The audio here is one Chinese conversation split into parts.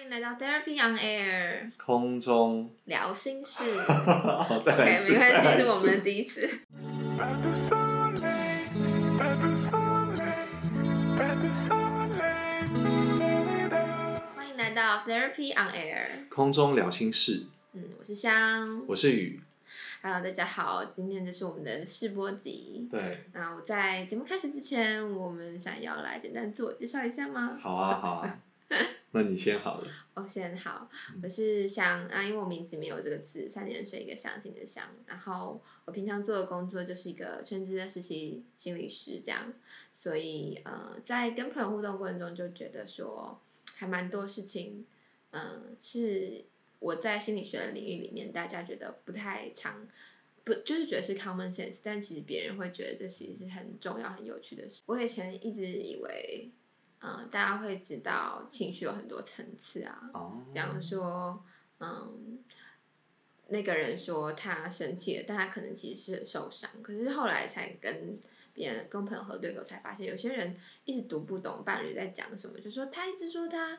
欢迎来到 Therapy on Air，空中聊心事。好，再来一次。没关系，是我们的第一次。欢迎来到 Therapy on Air，空中聊心事。嗯，我是香，我是雨。Hello，大家好，今天这是我们的试播集。对。那我在节目开始之前，我们想要来简单自我介绍一下吗？好啊，好啊。那你先好了。我、oh, 先好，我是香啊，因为我名字里面有这个字，三点水一个相信的相。然后我平常做的工作就是一个全职的实习心理师，这样。所以呃，在跟朋友互动过程中，就觉得说还蛮多事情，嗯、呃，是我在心理学的领域里面，大家觉得不太常，不就是觉得是 common sense，但其实别人会觉得这其实是很重要、很有趣的事。我以前一直以为。嗯，大家会知道情绪有很多层次啊。Oh. 比方说，嗯，那个人说他生气了，但他可能其实是很受伤。可是后来才跟别人、跟朋友核对后，才发现有些人一直读不懂伴侣在讲什么，就说他一直说他。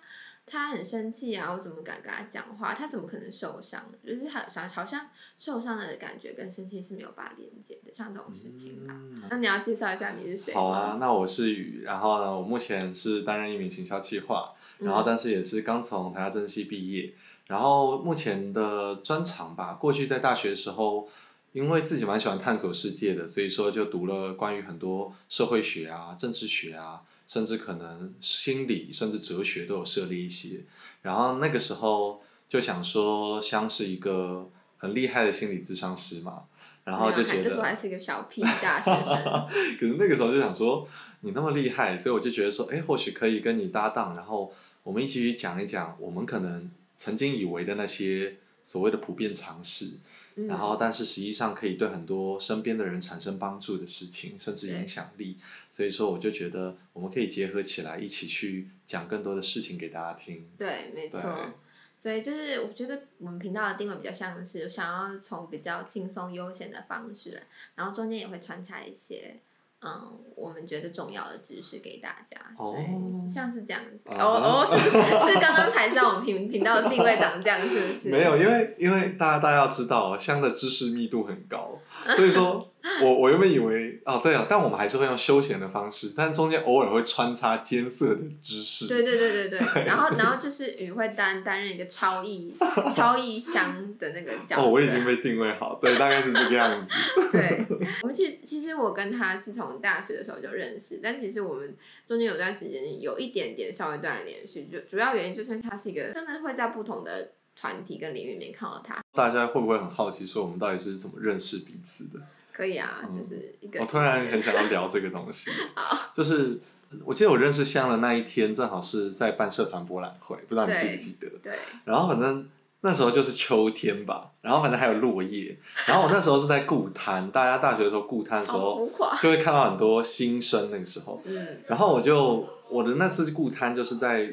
他很生气啊！我怎么敢跟他讲话？他怎么可能受伤？就是好像好像受伤的感觉跟生气是没有办法连接的，像这种事情啊。嗯、那你要介绍一下你是谁？好啊，那我是雨，然后呢，我目前是担任一名行销企划，然后但是也是刚从台大政治系毕业，然后目前的专长吧，过去在大学的时候，因为自己蛮喜欢探索世界的，所以说就读了关于很多社会学啊、政治学啊。甚至可能心理，甚至哲学都有涉猎一些。然后那个时候就想说，香是一个很厉害的心理咨商师嘛，然后就觉得，还是一个小屁大学生。可是那个时候就想说，你那么厉害，所以我就觉得说，哎，或许可以跟你搭档，然后我们一起去讲一讲我们可能曾经以为的那些所谓的普遍常识。然后，但是实际上可以对很多身边的人产生帮助的事情，甚至影响力。所以说，我就觉得我们可以结合起来，一起去讲更多的事情给大家听。对，没错。所以就是，我觉得我们频道的定位比较像是想要从比较轻松悠闲的方式，然后中间也会穿插一些。嗯，我们觉得重要的知识给大家，所以像是这样子。哦哦，是是刚刚才知道我们频频道的定位长这样，是不是？没有，因为因为大家大家要知道，香的知识密度很高，所以说。我我原本以为哦，对啊，但我们还是会用休闲的方式，但中间偶尔会穿插艰涩的知识。对对对对对，对然后然后就是雨会担担任一个超译超译香的那个角色。哦，我已经被定位好，对，大概是这个样子。对，我们其实其实我跟他是从大学的时候就认识，但其实我们中间有段时间有一点点稍微断了联系，就主要原因就是他是一个真的会在不同的团体跟领域里面看到他。大家会不会很好奇，说我们到底是怎么认识彼此的？可以啊，就是一个。我突然很想要聊这个东西。就是我记得我认识香的那一天，正好是在办社团博览会，不知道你记不记得？对。然后反正那时候就是秋天吧，然后反正还有落叶，然后我那时候是在顾摊，大家大学的时候顾摊的时候，就会看到很多新生那个时候。嗯。然后我就我的那次顾摊就是在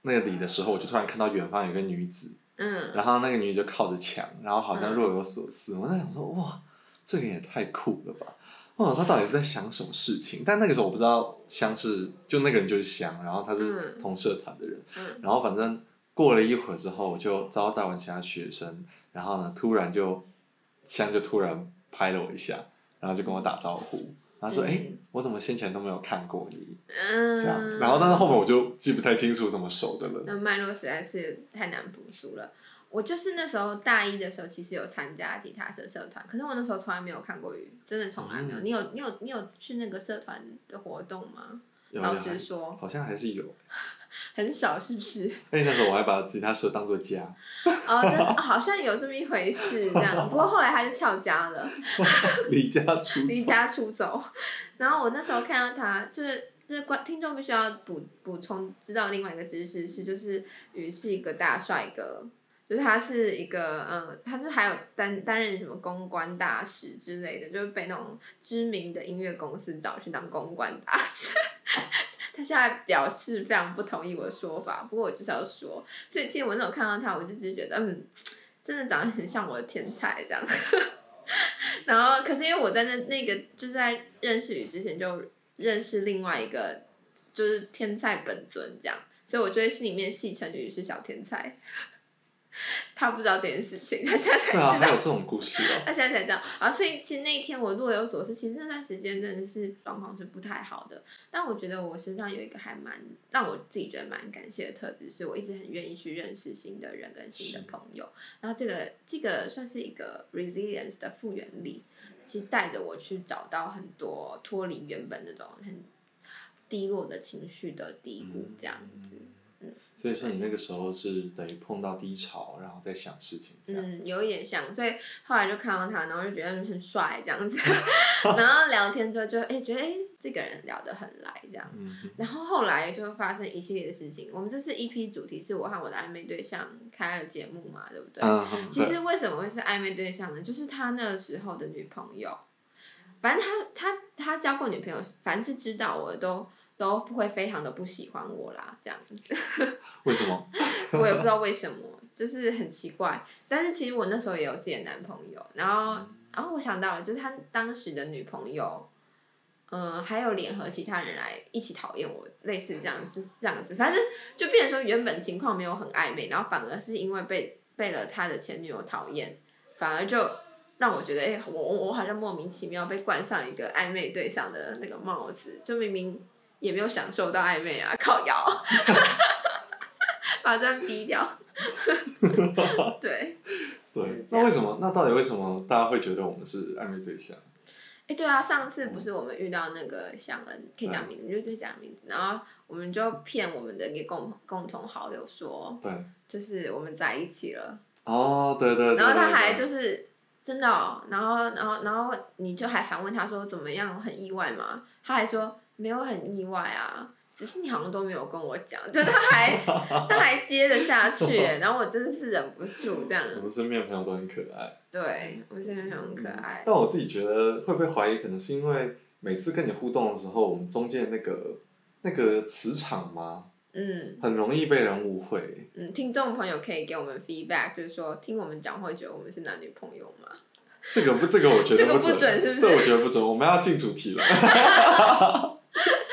那里的时候，我就突然看到远方有个女子。嗯。然后那个女子就靠着墙，然后好像若有所思。我在想说，哇。这个人也太酷了吧！哇，他到底是在想什么事情？但那个时候我不知道香是就那个人就是香，然后他是同社团的人，嗯、然后反正过了一会儿之后，我就招待完其他学生，然后呢，突然就香就突然拍了我一下，然后就跟我打招呼，然后说：“哎、嗯，我怎么先前都没有看过你？”嗯、这样，然后但是后面我就记不太清楚怎么熟的了。那脉络实在是太难补述了。我就是那时候大一的时候，其实有参加吉他社社团，可是我那时候从来没有看过雨，真的从来没有。嗯、你有你有你有去那个社团的活动吗？老实说，好像还是有，很少是不是？而且那时候我还把吉他社当做家。哦，真的好像有这么一回事，这样。不过后来他就翘家了，离家出离家出走。然后我那时候看到他，就是就是观听众必须要补补充知道另外一个知识是，就是雨是一个大帅哥。就是他是一个，嗯，他是还有担担任什么公关大使之类的，就是被那种知名的音乐公司找去当公关大使。他现在表示非常不同意我的说法，不过我就是要说，所以其实我那时候看到他，我就只是觉得，嗯，真的长得很像我的天才这样。然后，可是因为我在那那个就是在认识雨之前就认识另外一个，就是天才本尊这样。所以我就会心里面戏称宇是小天才。他不知道这件事情，他现在才知道。对啊，还有这种故事哦。他现在才知道，啊，所以其实那一天我若有所思，其实那段时间真的是状况是不太好的。但我觉得我身上有一个还蛮让我自己觉得蛮感谢的特质，是我一直很愿意去认识新的人跟新的朋友。然后这个这个算是一个 resilience 的复原力，其实带着我去找到很多脱离原本那种很低落的情绪的低谷，这样子。嗯所以说你那个时候是等于碰到低潮，然后在想事情这样。嗯，有一点像，所以后来就看到他，然后就觉得很帅这样子，然后聊天之后就哎、欸、觉得哎、欸、这个人聊得很来这样，嗯、然后后来就发生一系列的事情。我们这次 EP 主题是我和我的暧昧对象开了节目嘛，对不对？嗯、其实为什么会是暧昧对象呢？就是他那个时候的女朋友，反正他他他交过女朋友，凡是知道我都。都会非常的不喜欢我啦，这样子。为什么？我也不知道为什么，就是很奇怪。但是其实我那时候也有自己的男朋友，然后，嗯、然后我想到了，就是他当时的女朋友，嗯、呃，还有联合其他人来一起讨厌我，类似这样子，这样子，反正就变成说原本情况没有很暧昧，然后反而是因为被被了他的前女友讨厌，反而就让我觉得，哎、欸，我我好像莫名其妙被冠上一个暧昧对象的那个帽子，就明明。也没有享受到暧昧啊，靠腰，把这逼掉。对。对，那为什么？那到底为什么大家会觉得我们是暧昧对象？哎、欸，对啊，上次不是我们遇到那个祥恩，可以讲名字，对就直接讲名字，然后我们就骗我们的一个共共同好友说，对，就是我们在一起了。哦，对对，对。然后他还就是真的、哦，然后然后然后你就还反问他说怎么样，很意外吗？他还说。没有很意外啊，只是你好像都没有跟我讲，就他还 他还接得下去，然后我真的是忍不住这样。我们身边的朋友都很可爱。对，我们身边朋友很可爱。但我自己觉得会不会怀疑，可能是因为每次跟你互动的时候，我们中间那个那个磁场吗？嗯。很容易被人误会。嗯，听众朋友可以给我们 feedback，就是说听我们讲会觉得我们是男女朋友吗？这个不，这个我觉得不准，不准是不是？这我觉得不准，我们要进主题了。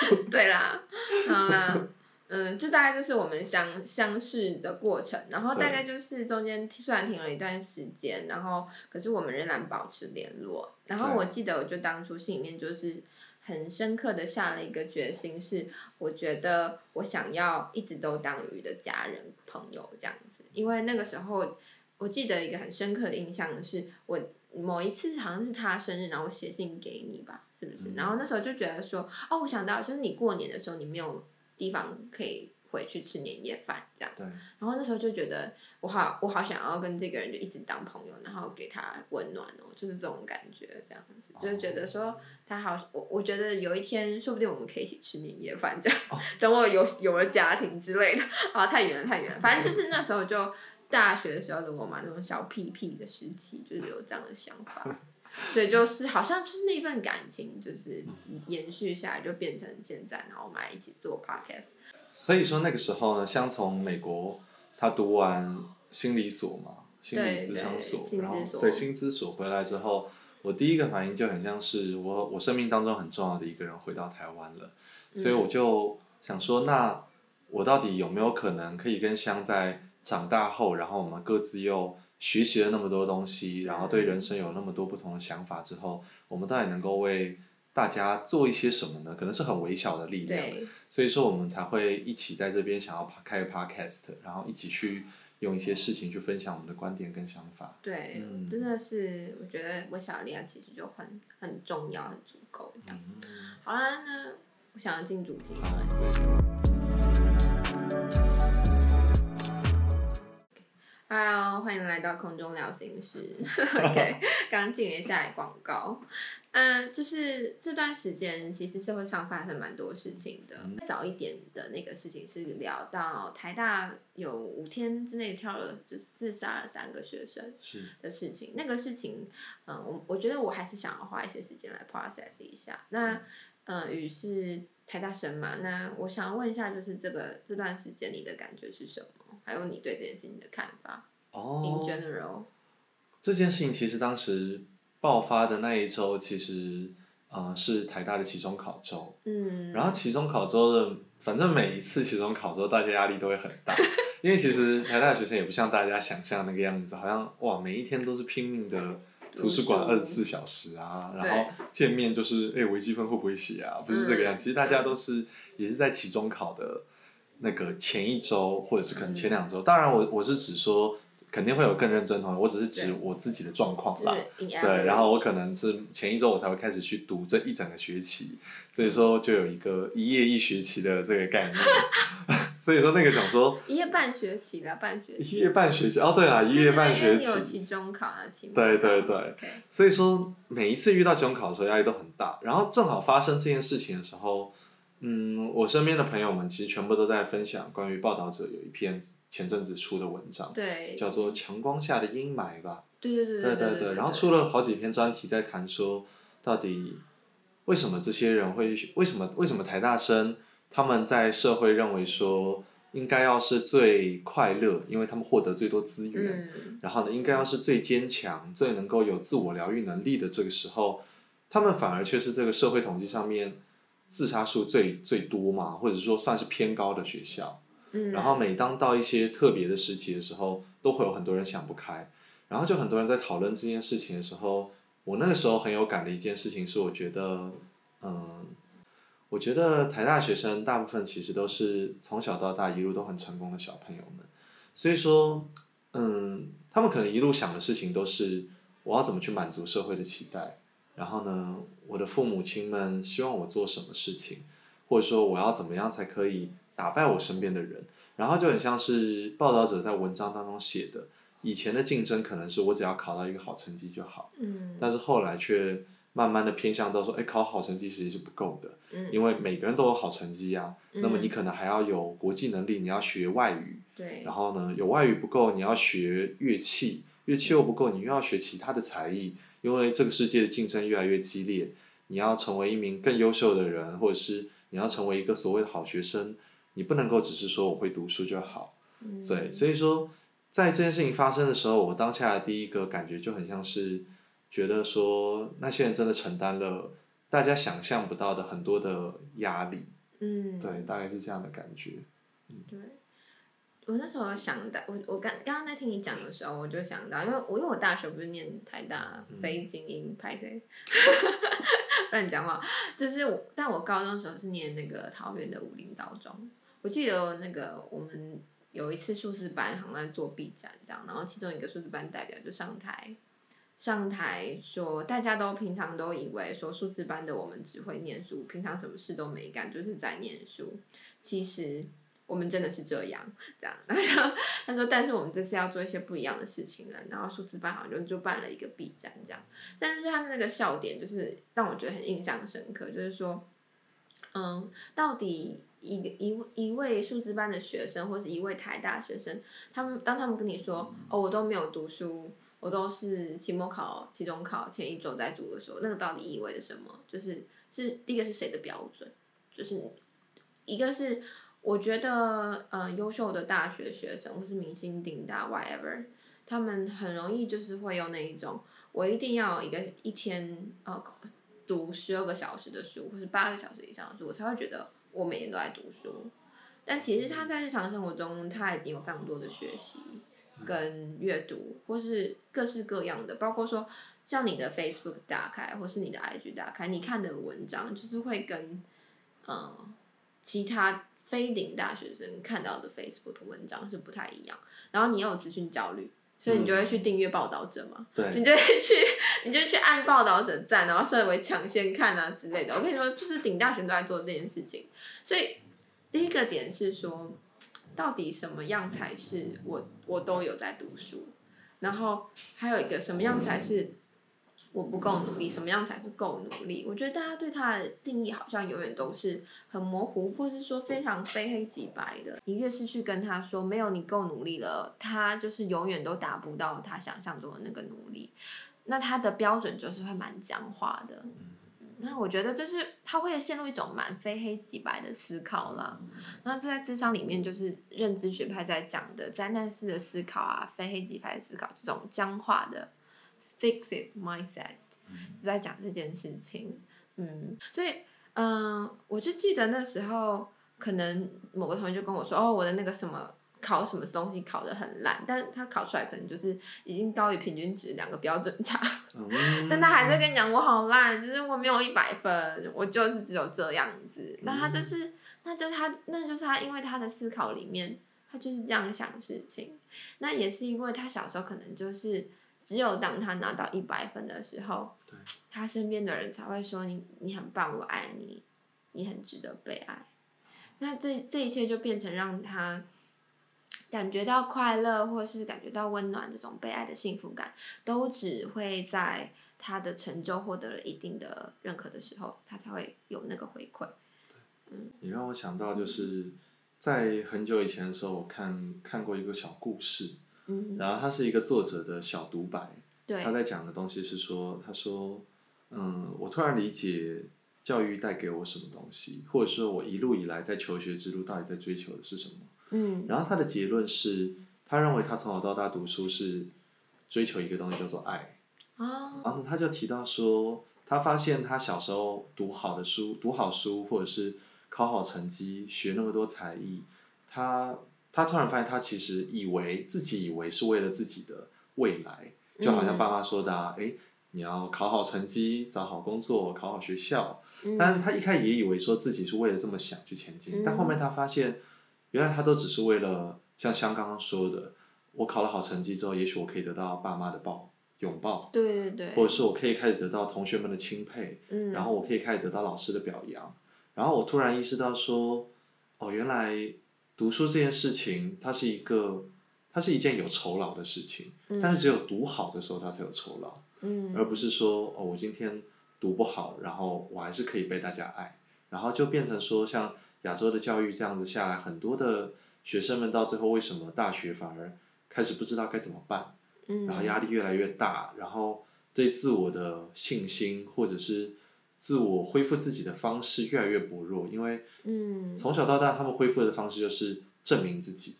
对啦，好啦，嗯，就大概这是我们相相识的过程，然后大概就是中间虽然停了一段时间，然后可是我们仍然保持联络。然后我记得，我就当初心里面就是很深刻的下了一个决心，是我觉得我想要一直都当鱼的家人朋友这样子，因为那个时候我记得一个很深刻的印象是我某一次好像是他生日，然后我写信给你吧。是不是？然后那时候就觉得说，哦，我想到就是你过年的时候，你没有地方可以回去吃年夜饭，这样。对。然后那时候就觉得，我好，我好想要跟这个人就一直当朋友，然后给他温暖哦，就是这种感觉，这样子，哦、就是觉得说他好，我我觉得有一天说不定我们可以一起吃年夜饭，这样。哦、等我有有了家庭之类的，啊，太远了，太远了。反正就是那时候就大学的时候的我嘛，那种小屁屁的时期，就是有这样的想法。所以就是好像就是那份感情，就是延续下来就变成现在，然后我们来一起做 podcast。所以说那个时候呢，香从美国他读完心理所嘛，心理咨商所，然后所以心咨所回来之后，我第一个反应就很像是我我生命当中很重要的一个人回到台湾了，所以我就想说，那我到底有没有可能可以跟香在长大后，然后我们各自又。学习了那么多东西，然后对人生有那么多不同的想法之后，我们到底能够为大家做一些什么呢？可能是很微小的力量，所以说我们才会一起在这边想要开个 podcast，然后一起去用一些事情去分享我们的观点跟想法。对，嗯、真的是我觉得微小的力量其实就很很重要、很足够这样。嗯、好啦，那我想要进主题哈喽，欢迎来到空中聊心事。OK，刚 刚进了下来广告。嗯，就是这段时间，其实社会上发生蛮多事情的。嗯、早一点的那个事情是聊到台大有五天之内跳了，就是自杀了三个学生的事情。那个事情，嗯，我我觉得我还是想要花一些时间来 process 一下。那，嗯，于是台大生嘛，那我想要问一下，就是这个这段时间你的感觉是什么？还有你对这件事情的看法？Oh, In general，这件事情其实当时爆发的那一周，其实呃，是台大的期中考周。嗯。然后期中考周的，反正每一次期中考周，大家压力都会很大，因为其实台大的学生也不像大家想象那个样子，好像哇，每一天都是拼命的图书馆二十四小时啊，然后见面就是哎，微积分会不会写啊？不是这个样，其实大家都是也是在期中考的那个前一周，或者是可能前两周。当然我，我我是指说。肯定会有更认真同学，我只是指我自己的状况啦。对，然后我可能是前一周我才会开始去读这一整个学期，所以说就有一个一夜一学期的这个概念。所以说那个想说一月半学期的，半学期。一月半学期哦，对啦，一月半学期。有期中考啊，期末。对对对。所以说每一次遇到期中考的时候压力都很大，然后正好发生这件事情的时候，嗯，我身边的朋友们其实全部都在分享关于报道者有一篇。前阵子出的文章，对，叫做《强光下的阴霾》吧。对对对对对对。然后出了好几篇专题在谈说，到底为什么这些人会为什么为什么台大生他们在社会认为说应该要是最快乐，因为他们获得最多资源，嗯、然后呢应该要是最坚强、最能够有自我疗愈能力的这个时候，他们反而却是这个社会统计上面自杀数最最多嘛，或者说算是偏高的学校。然后每当到一些特别的时期的时候，都会有很多人想不开，然后就很多人在讨论这件事情的时候，我那个时候很有感的一件事情是，我觉得，嗯，我觉得台大学生大部分其实都是从小到大一路都很成功的小朋友们，所以说，嗯，他们可能一路想的事情都是我要怎么去满足社会的期待，然后呢，我的父母亲们希望我做什么事情，或者说我要怎么样才可以。打败我身边的人，然后就很像是报道者在文章当中写的，以前的竞争可能是我只要考到一个好成绩就好，嗯，但是后来却慢慢的偏向到说，哎，考好成绩其实是不够的，嗯，因为每个人都有好成绩啊，嗯，那么你可能还要有国际能力，你要学外语，对，然后呢，有外语不够，你要学乐器，乐器又不够，你又要学其他的才艺，因为这个世界的竞争越来越激烈，你要成为一名更优秀的人，或者是你要成为一个所谓的好学生。你不能够只是说我会读书就好，对，所以说在这件事情发生的时候，我当下的第一个感觉就很像是觉得说那些人真的承担了大家想象不到的很多的压力，嗯，对，大概是这样的感觉。嗯，对，我那时候想到，我我刚刚刚在听你讲的时候，我就想到，因为我因为我大学不是念台大非精英派谁，乱讲话，就是我，但我高中的时候是念那个桃园的武林高中。我记得那个我们有一次数字班好像在做 B 展这样，然后其中一个数字班代表就上台，上台说大家都平常都以为说数字班的我们只会念书，平常什么事都没干，就是在念书。其实我们真的是这样，这样。然后他说，但是我们这次要做一些不一样的事情了。然后数字班好像就就办了一个 B 站这样，但是他的那个笑点就是让我觉得很印象深刻，就是说，嗯，到底。一个一一位数字班的学生，或是一位台大学生，他们当他们跟你说，哦，我都没有读书，我都是期末考、期中考前一周在读的时候，那个到底意味着什么？就是是第一个是谁的标准？就是一个是我觉得，呃，优秀的大学学生或是明星顶大 whatever，他们很容易就是会有那一种，我一定要一个一天呃读十二个小时的书，或是八个小时以上的书，我才会觉得。我每天都在读书，但其实他在日常生活中，他已经有非常多的学习跟阅读，或是各式各样的，包括说像你的 Facebook 打开，或是你的 IG 打开，你看的文章就是会跟嗯其他非顶大学生看到的 Facebook 文章是不太一样，然后你又有资讯焦虑。所以你就会去订阅报道者嘛？对，你就会去，你就去按报道者赞，然后设为抢先看啊之类的。我跟你说，就是顶大学都在做这件事情。所以第一个点是说，到底什么样才是我我都有在读书？然后还有一个什么样才是？我不够努力，什么样才是够努力？我觉得大家对他的定义好像永远都是很模糊，或是说非常非黑即白的。你越是去跟他说没有你够努力了，他就是永远都达不到他想象中的那个努力。那他的标准就是会蛮僵化的。那我觉得就是他会陷入一种蛮非黑即白的思考啦。那这在智商里面就是认知学派在讲的灾难式的思考啊，非黑即白的思考，这种僵化的。Fix it mindset，在讲这件事情。嗯，所以嗯、呃，我就记得那时候，可能某个同学就跟我说，哦，我的那个什么考什么东西考得很烂，但他考出来可能就是已经高于平均值两个标准差，嗯、但他还是跟你讲我好烂，就是我没有一百分，我就是只有这样子。那他就是，那就是他，那就是他，因为他的思考里面，他就是这样想事情。那也是因为他小时候可能就是。只有当他拿到一百分的时候，对他身边的人才会说你你很棒，我爱你，你很值得被爱。那这这一切就变成让他感觉到快乐，或是感觉到温暖，这种被爱的幸福感，都只会在他的成就获得了一定的认可的时候，他才会有那个回馈。嗯，你让我想到就是在很久以前的时候，我看看过一个小故事。嗯然后他是一个作者的小独白，对他在讲的东西是说，他说，嗯，我突然理解教育带给我什么东西，或者说我一路以来在求学之路到底在追求的是什么。嗯，然后他的结论是，他认为他从小到大读书是追求一个东西叫做爱。哦，然后他就提到说，他发现他小时候读好的书，读好书，或者是考好成绩，学那么多才艺，他。他突然发现，他其实以为自己以为是为了自己的未来，就好像爸妈说的，啊，哎、嗯，你要考好成绩，找好工作，考好学校。嗯、但是他一开始也以为说自己是为了这么想去前进，嗯、但后面他发现，原来他都只是为了像像刚刚说的，我考了好成绩之后，也许我可以得到爸妈的抱拥抱，对对对，或者是我可以开始得到同学们的钦佩，嗯、然后我可以开始得到老师的表扬，然后我突然意识到说，哦，原来。读书这件事情，它是一个，它是一件有酬劳的事情，嗯、但是只有读好的时候，它才有酬劳，嗯、而不是说哦，我今天读不好，然后我还是可以被大家爱，然后就变成说，像亚洲的教育这样子下来，很多的学生们到最后为什么大学反而开始不知道该怎么办，嗯、然后压力越来越大，然后对自我的信心或者是。自我恢复自己的方式越来越薄弱，因为从小到大他们恢复的方式就是证明自己。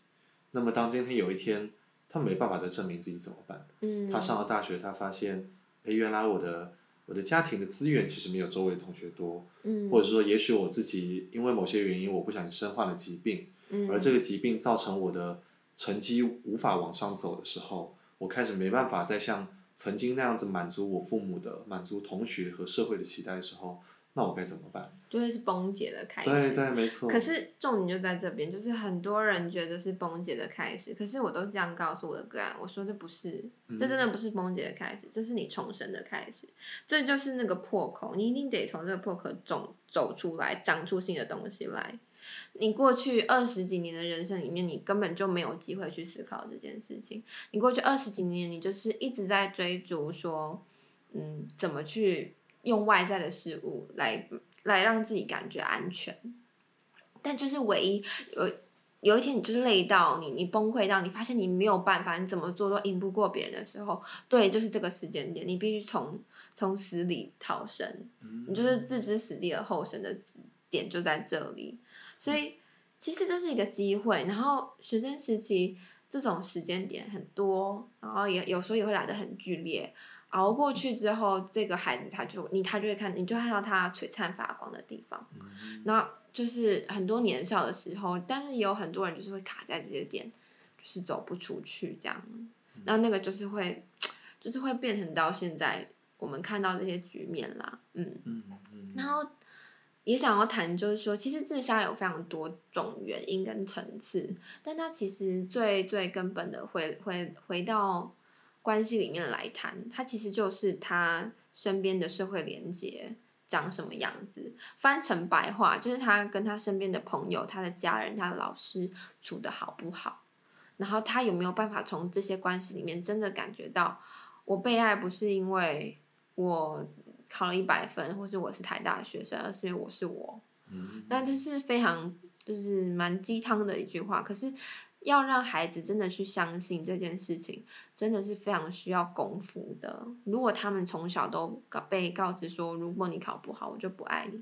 那么当今天有一天他没办法再证明自己怎么办？他上了大学，他发现，哎，原来我的我的家庭的资源其实没有周围的同学多，或者说也许我自己因为某些原因我不小心身患了疾病，而这个疾病造成我的成绩无法往上走的时候，我开始没办法再像。曾经那样子满足我父母的、满足同学和社会的期待的时候，那我该怎么办？就会是崩解的开始。对对，没错。可是重点就在这边，就是很多人觉得是崩解的开始，可是我都这样告诉我的个案，我说这不是，这真的不是崩解的开始，这是你重生的开始，这就是那个破口，你一定得从这个破口走走出来，长出新的东西来。你过去二十几年的人生里面，你根本就没有机会去思考这件事情。你过去二十几年，你就是一直在追逐说，嗯，怎么去用外在的事物来来让自己感觉安全。但就是唯一有有一天，你就是累到你，你崩溃到你发现你没有办法，你怎么做都赢不过别人的时候，对，就是这个时间点，你必须从从死里逃生。你就是置之死地而后生的点就在这里。所以，其实这是一个机会。然后学生时期这种时间点很多，然后也有时候也会来的很剧烈。熬过去之后，这个孩子他就你他就会看，你就看到他璀璨发光的地方。然后就是很多年少的时候，但是也有很多人就是会卡在这些点，就是走不出去这样。那那个就是会，就是会变成到现在我们看到这些局面啦。嗯嗯嗯。然后。也想要谈，就是说，其实自杀有非常多种原因跟层次，但它其实最最根本的回回回到关系里面来谈，它其实就是他身边的社会连接长什么样子。翻成白话，就是他跟他身边的朋友、他的家人、他的老师处得好不好，然后他有没有办法从这些关系里面真的感觉到，我被爱不是因为我。考了一百分，或是我是台大的学生，而是因为我是我。嗯，那这是非常就是蛮鸡汤的一句话。可是要让孩子真的去相信这件事情，真的是非常需要功夫的。如果他们从小都告被告知说，如果你考不好，我就不爱你，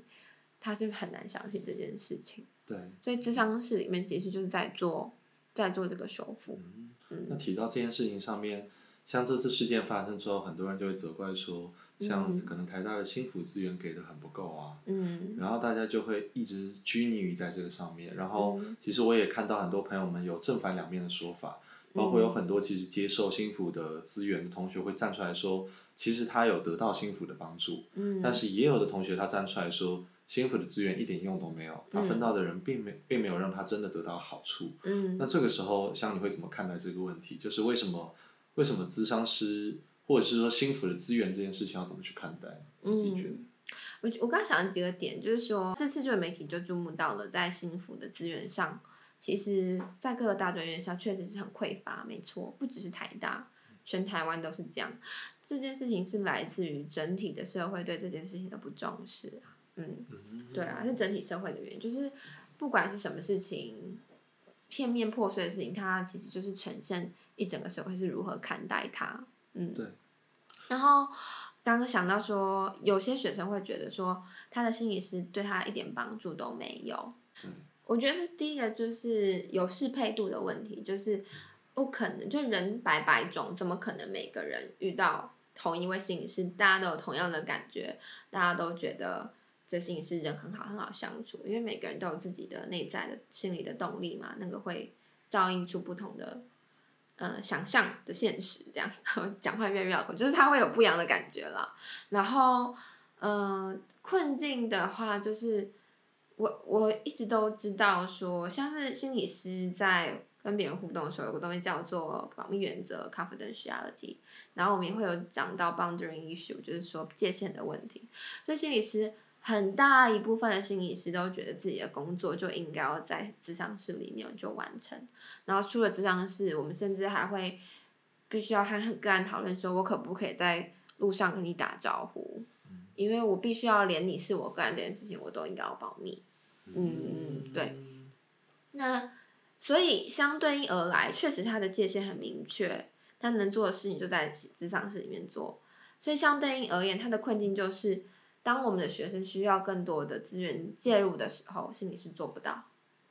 他是很难相信这件事情。对，所以智商室里面其实就是在做在做这个修复。嗯，嗯，那提到这件事情上面。像这次事件发生之后，很多人就会责怪说，像可能台大的心辅资源给的很不够啊，嗯，然后大家就会一直拘泥于在这个上面。然后其实我也看到很多朋友们有正反两面的说法，包括有很多其实接受心辅的资源的同学会站出来说，其实他有得到心辅的帮助，嗯，但是也有的同学他站出来说，心辅的资源一点用都没有，他分到的人并没并没有让他真的得到好处，嗯，那这个时候像你会怎么看待这个问题？就是为什么？为什么咨商师或者是说心辅的资源这件事情要怎么去看待？你自己觉得？我我刚刚想了几个点，就是说这次就有媒体就注目到了，在幸福的资源上，其实，在各个大专院校确实是很匮乏，没错，不只是台大，全台湾都是这样。这件事情是来自于整体的社会对这件事情的不重视，嗯，对啊，是整体社会的原因，就是不管是什么事情。片面破碎的事情，它其实就是呈现一整个社会是如何看待它。嗯，对。然后刚刚想到说，有些学生会觉得说，他的心理师对他一点帮助都没有。嗯，我觉得第一个就是有适配度的问题，就是不可能，就人百百种，怎么可能每个人遇到同一位心理师，大家都有同样的感觉，大家都觉得。这心理师人很好，很好相处，因为每个人都有自己的内在的心理的动力嘛，那个会照应出不同的呃想象的现实，这样 讲话越来越绕口，就是他会有不一样的感觉了。然后，嗯、困境的话，就是我我一直都知道说，像是心理师在跟别人互动的时候，有个东西叫做保密原则 （confidentiality），然后我们也会有讲到 boundary issue，就是说界限的问题，所以心理师。很大一部分的心理师都觉得自己的工作就应该要在咨商室里面就完成，然后出了咨商室，我们甚至还会必须要和个案讨论，说我可不可以在路上跟你打招呼，因为我必须要连你是我个案这件事情我都应该要保密。嗯嗯，对。那所以相对应而来，确实他的界限很明确，他能做的事情就在职场室里面做，所以相对应而言，他的困境就是。当我们的学生需要更多的资源介入的时候，心理是做不到。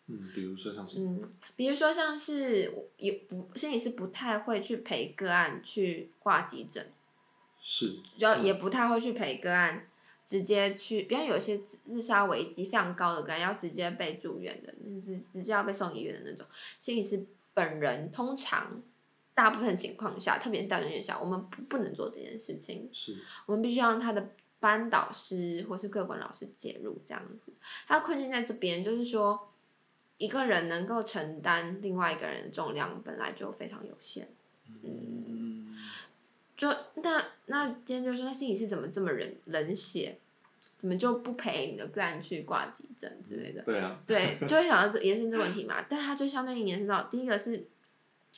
嗯，比如说像是。嗯，比如说像是也不心理是不太会去陪个案去挂急诊。是。要也不太会去陪个案直接去，比方有一些自杀危机非常高的个案要直接被住院的，直直接要被送医院的那种，心理师本人通常大部分情况下，特别是大专院校，我们不不能做这件事情。是。我们必须让他的。班导师或是各管老师介入这样子，他困境在这边，就是说一个人能够承担另外一个人的重量本来就非常有限，嗯，就那那今天就说，那心理师怎么这么冷冷血，怎么就不陪你的个案去挂急诊之类的？对啊，对，就会想到这延伸这个问题嘛，但他就相当于延伸到第一个是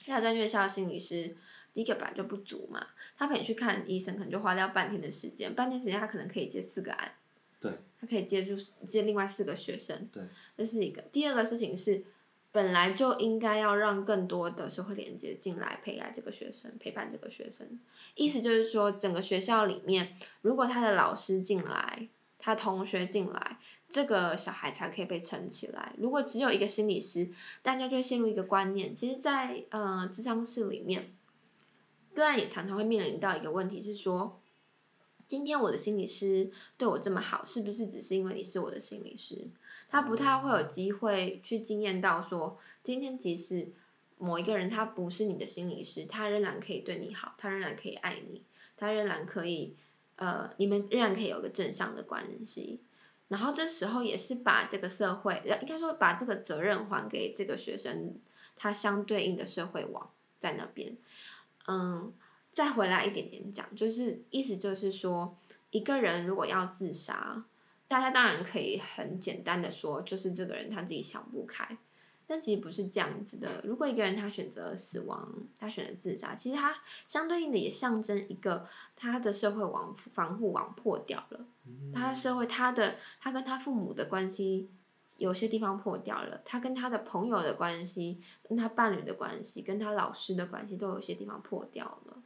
他在院校的心理师。第一个本来就不足嘛，他陪你去看医生，可能就花掉半天的时间，半天时间他可能可以接四个案，对，他可以接住接另外四个学生，对，这是一个。第二个事情是，本来就应该要让更多的社会连接进来陪伴这个学生，陪伴这个学生。意思就是说，整个学校里面，如果他的老师进来，他同学进来，这个小孩才可以被撑起来。如果只有一个心理师，大家就会陷入一个观念，其实在，在呃智商室里面。个案也常常会面临到一个问题，是说，今天我的心理师对我这么好，是不是只是因为你是我的心理师？他不太会有机会去经验到说，今天即使某一个人他不是你的心理师，他仍然可以对你好，他仍然可以爱你，他仍然可以，呃，你们仍然可以有个正向的关系。然后这时候也是把这个社会，应该说把这个责任还给这个学生，他相对应的社会网在那边。嗯，再回来一点点讲，就是意思就是说，一个人如果要自杀，大家当然可以很简单的说，就是这个人他自己想不开，但其实不是这样子的。如果一个人他选择了死亡，他选择自杀，其实他相对应的也象征一个他的社会网防护网破掉了，他的社会他的他跟他父母的关系。有些地方破掉了，他跟他的朋友的关系，跟他伴侣的关系，跟他老师的关系，都有些地方破掉了。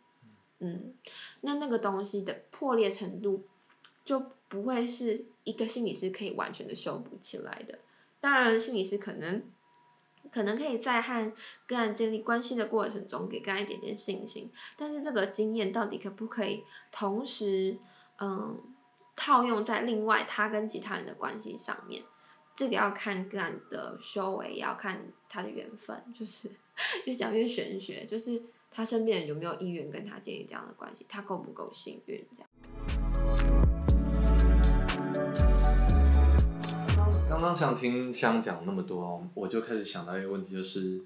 嗯，那那个东西的破裂程度，就不会是一个心理师可以完全的修补起来的。当然，心理师可能可能可以在和个案建立关系的过程中，给个案一点点信心。但是这个经验到底可不可以同时，嗯，套用在另外他跟其他人的关系上面？这个要看个案的修为，也要看他的缘分。就是 越讲越玄学，就是他身边人有没有意愿跟他建立这样的关系，他够不够幸运？这样。刚刚想听香讲那么多，我就开始想到一个问题，就是，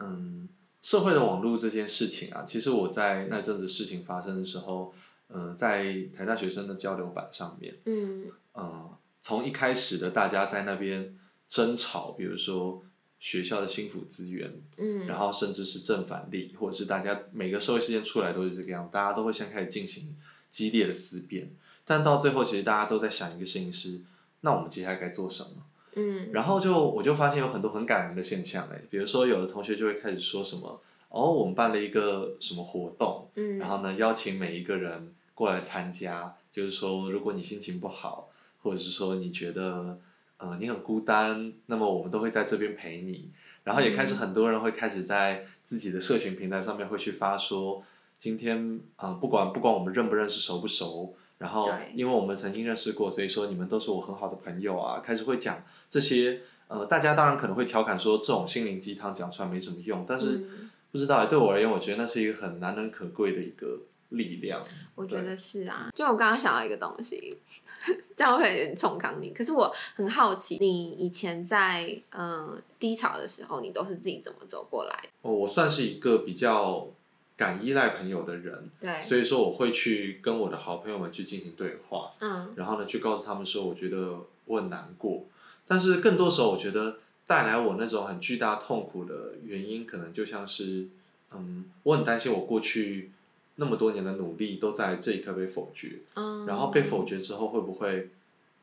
嗯，社会的网络这件事情啊，其实我在那阵子事情发生的时候，嗯，在台大学生的交流版上面，嗯，嗯，从一开始的大家在那边争吵，比如说学校的心辅资源，嗯，然后甚至是正反例，或者是大家每个社会事件出来都是这个样，大家都会先开始进行激烈的思辨，但到最后，其实大家都在想一个事情是。那我们接下来该做什么？嗯，然后就我就发现有很多很感人的现象哎，比如说有的同学就会开始说什么，哦，我们办了一个什么活动，嗯，然后呢邀请每一个人过来参加，就是说如果你心情不好，或者是说你觉得呃你很孤单，那么我们都会在这边陪你。然后也开始很多人会开始在自己的社群平台上面会去发说，今天啊，呃，不管不管我们认不认识熟不熟。然后，因为我们曾经认识过，所以说你们都是我很好的朋友啊。开始会讲这些，呃，大家当然可能会调侃说这种心灵鸡汤讲出来没什么用，但是不知道，对我而言，我觉得那是一个很难能可贵的一个力量。我觉得是啊，就我刚刚想到一个东西，这样会有点冲康你。可是我很好奇，你以前在嗯、呃、低潮的时候，你都是自己怎么走过来？哦，我算是一个比较。敢依赖朋友的人，对，所以说我会去跟我的好朋友们去进行对话，嗯，然后呢，去告诉他们说，我觉得我很难过，但是更多时候，我觉得带来我那种很巨大痛苦的原因，可能就像是，嗯，我很担心我过去那么多年的努力都在这一刻被否决，嗯，然后被否决之后，会不会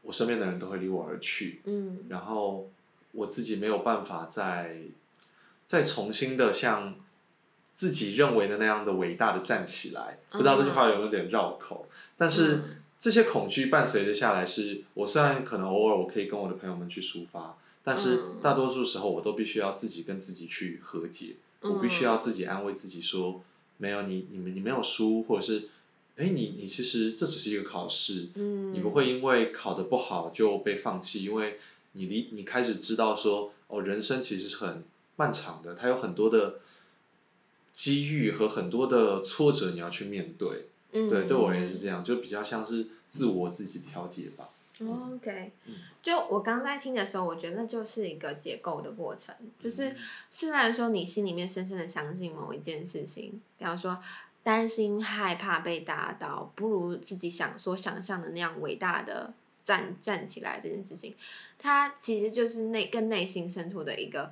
我身边的人都会离我而去，嗯，然后我自己没有办法再再重新的像。自己认为的那样的伟大的站起来，不知道这句话有没有点绕口，但是这些恐惧伴随着下来是，是我虽然可能偶尔我可以跟我的朋友们去抒发，但是大多数时候我都必须要自己跟自己去和解，我必须要自己安慰自己说，没有你，你们你没有输，或者是，哎，你你其实这只是一个考试，你不会因为考得不好就被放弃，因为你离你开始知道说，哦，人生其实是很漫长的，它有很多的。机遇和很多的挫折，你要去面对。嗯，对，对我而言是这样，就比较像是自我自己调节吧。嗯、OK，就我刚在听的时候，我觉得那就是一个解构的过程。就是虽然说你心里面深深的相信某一件事情，比方说担心、害怕被打倒，不如自己想所想象的那样伟大的站站起来这件事情，它其实就是内跟内心深处的一个。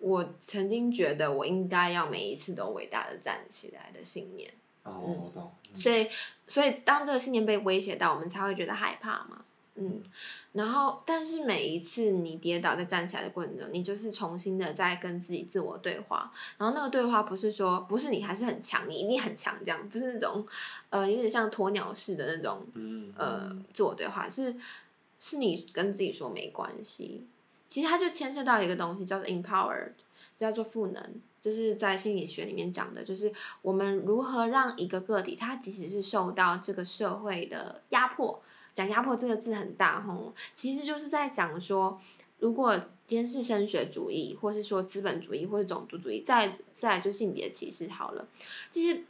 我曾经觉得我应该要每一次都伟大的站起来的信念。哦，我懂。嗯，所以，所以当这个信念被威胁到，我们才会觉得害怕嘛。嗯，然后，但是每一次你跌倒再站起来的过程中，你就是重新的在跟自己自我对话。然后那个对话不是说不是你还是很强，你一定很强这样，不是那种呃有点像鸵鸟式的那种呃自我对话，是是你跟自己说没关系。其实它就牵涉到一个东西，叫做 empowered，叫做赋能，就是在心理学里面讲的，就是我们如何让一个个体，他即使是受到这个社会的压迫，讲压迫这个字很大吼，其实就是在讲说，如果今天是升学主义，或是说资本主义，或是种族主义，再再就性别歧视好了，这些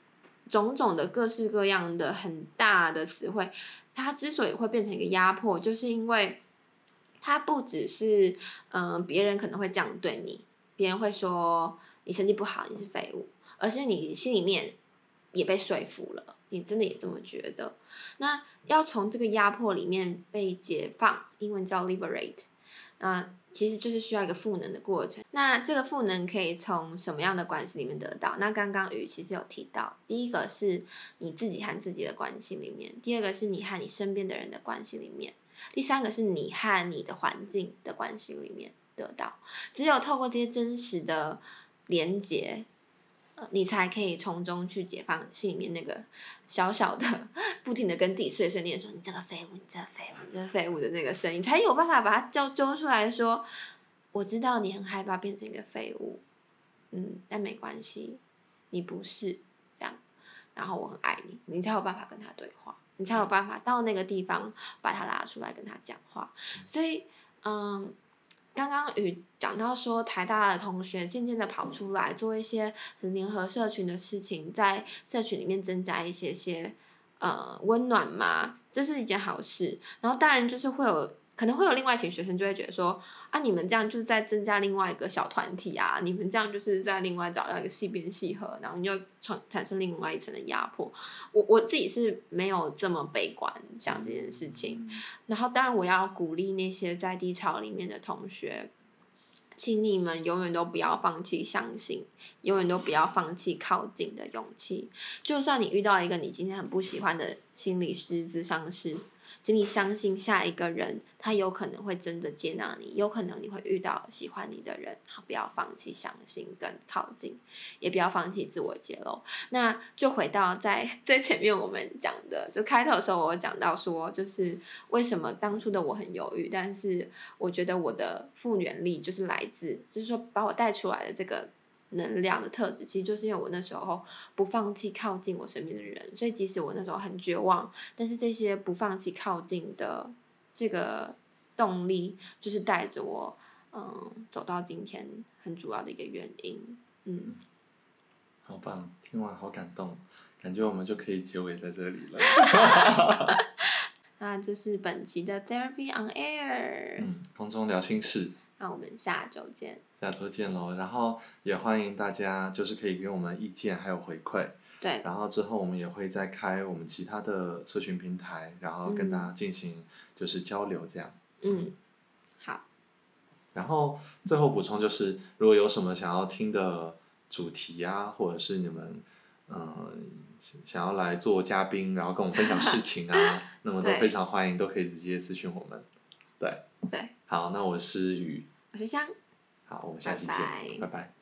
种种的各式各样的很大的词汇，它之所以会变成一个压迫，就是因为。它不只是，嗯、别人可能会这样对你，别人会说你成绩不好，你是废物，而是你心里面也被说服了，你真的也这么觉得。那要从这个压迫里面被解放，英文叫 liberate，那其实就是需要一个赋能的过程。那这个赋能可以从什么样的关系里面得到？那刚刚宇其实有提到，第一个是你自己和自己的关系里面，第二个是你和你身边的人的关系里面。第三个是你和你的环境的关系里面得到，只有透过这些真实的连接，你才可以从中去解放心里面那个小小的、不停的跟自己碎碎念说“你这个废物，你这个废物，你这个废物”的那个声音，才有办法把它揪揪出来说：“我知道你很害怕变成一个废物，嗯，但没关系，你不是这样，然后我很爱你，你才有办法跟他对话，你才有办法到那个地方把他拉出来跟他讲话，所以，嗯。刚刚与讲到说，台大的同学渐渐的跑出来做一些联合社群的事情，在社群里面增加一些些呃温暖嘛，这是一件好事。然后当然就是会有。可能会有另外一群学生就会觉得说啊，你们这样就是在增加另外一个小团体啊，你们这样就是在另外找到一个细边细合，然后你就产产生另外一层的压迫。我我自己是没有这么悲观想这件事情。然后当然我要鼓励那些在低潮里面的同学，请你们永远都不要放弃相信，永远都不要放弃靠近的勇气。就算你遇到一个你今天很不喜欢的心理师、咨商师。请你相信下一个人，他有可能会真的接纳你，有可能你会遇到喜欢你的人。好，不要放弃相信跟靠近，也不要放弃自我揭露。那就回到在 最前面我们讲的，就开头的时候我讲到说，就是为什么当初的我很犹豫，但是我觉得我的复原力就是来自，就是说把我带出来的这个。能量的特质，其实就是因为我那时候不放弃靠近我身边的人，所以即使我那时候很绝望，但是这些不放弃靠近的这个动力，就是带着我，嗯，走到今天很主要的一个原因。嗯，好棒，听完好感动，感觉我们就可以结尾在这里了。那这是本集的 Therapy on Air，嗯，空中聊心室。那我们下周见。下周见喽，然后也欢迎大家，就是可以给我们意见还有回馈。对。然后之后我们也会再开我们其他的社群平台，然后跟大家进行就是交流这样。嗯，好。然后最后补充就是，如果有什么想要听的主题啊，或者是你们嗯、呃、想要来做嘉宾，然后跟我们分享事情啊，那么都非常欢迎，都可以直接私讯我们。对。对。好，那我是雨。我是香。好，我们下期见，拜拜。拜拜。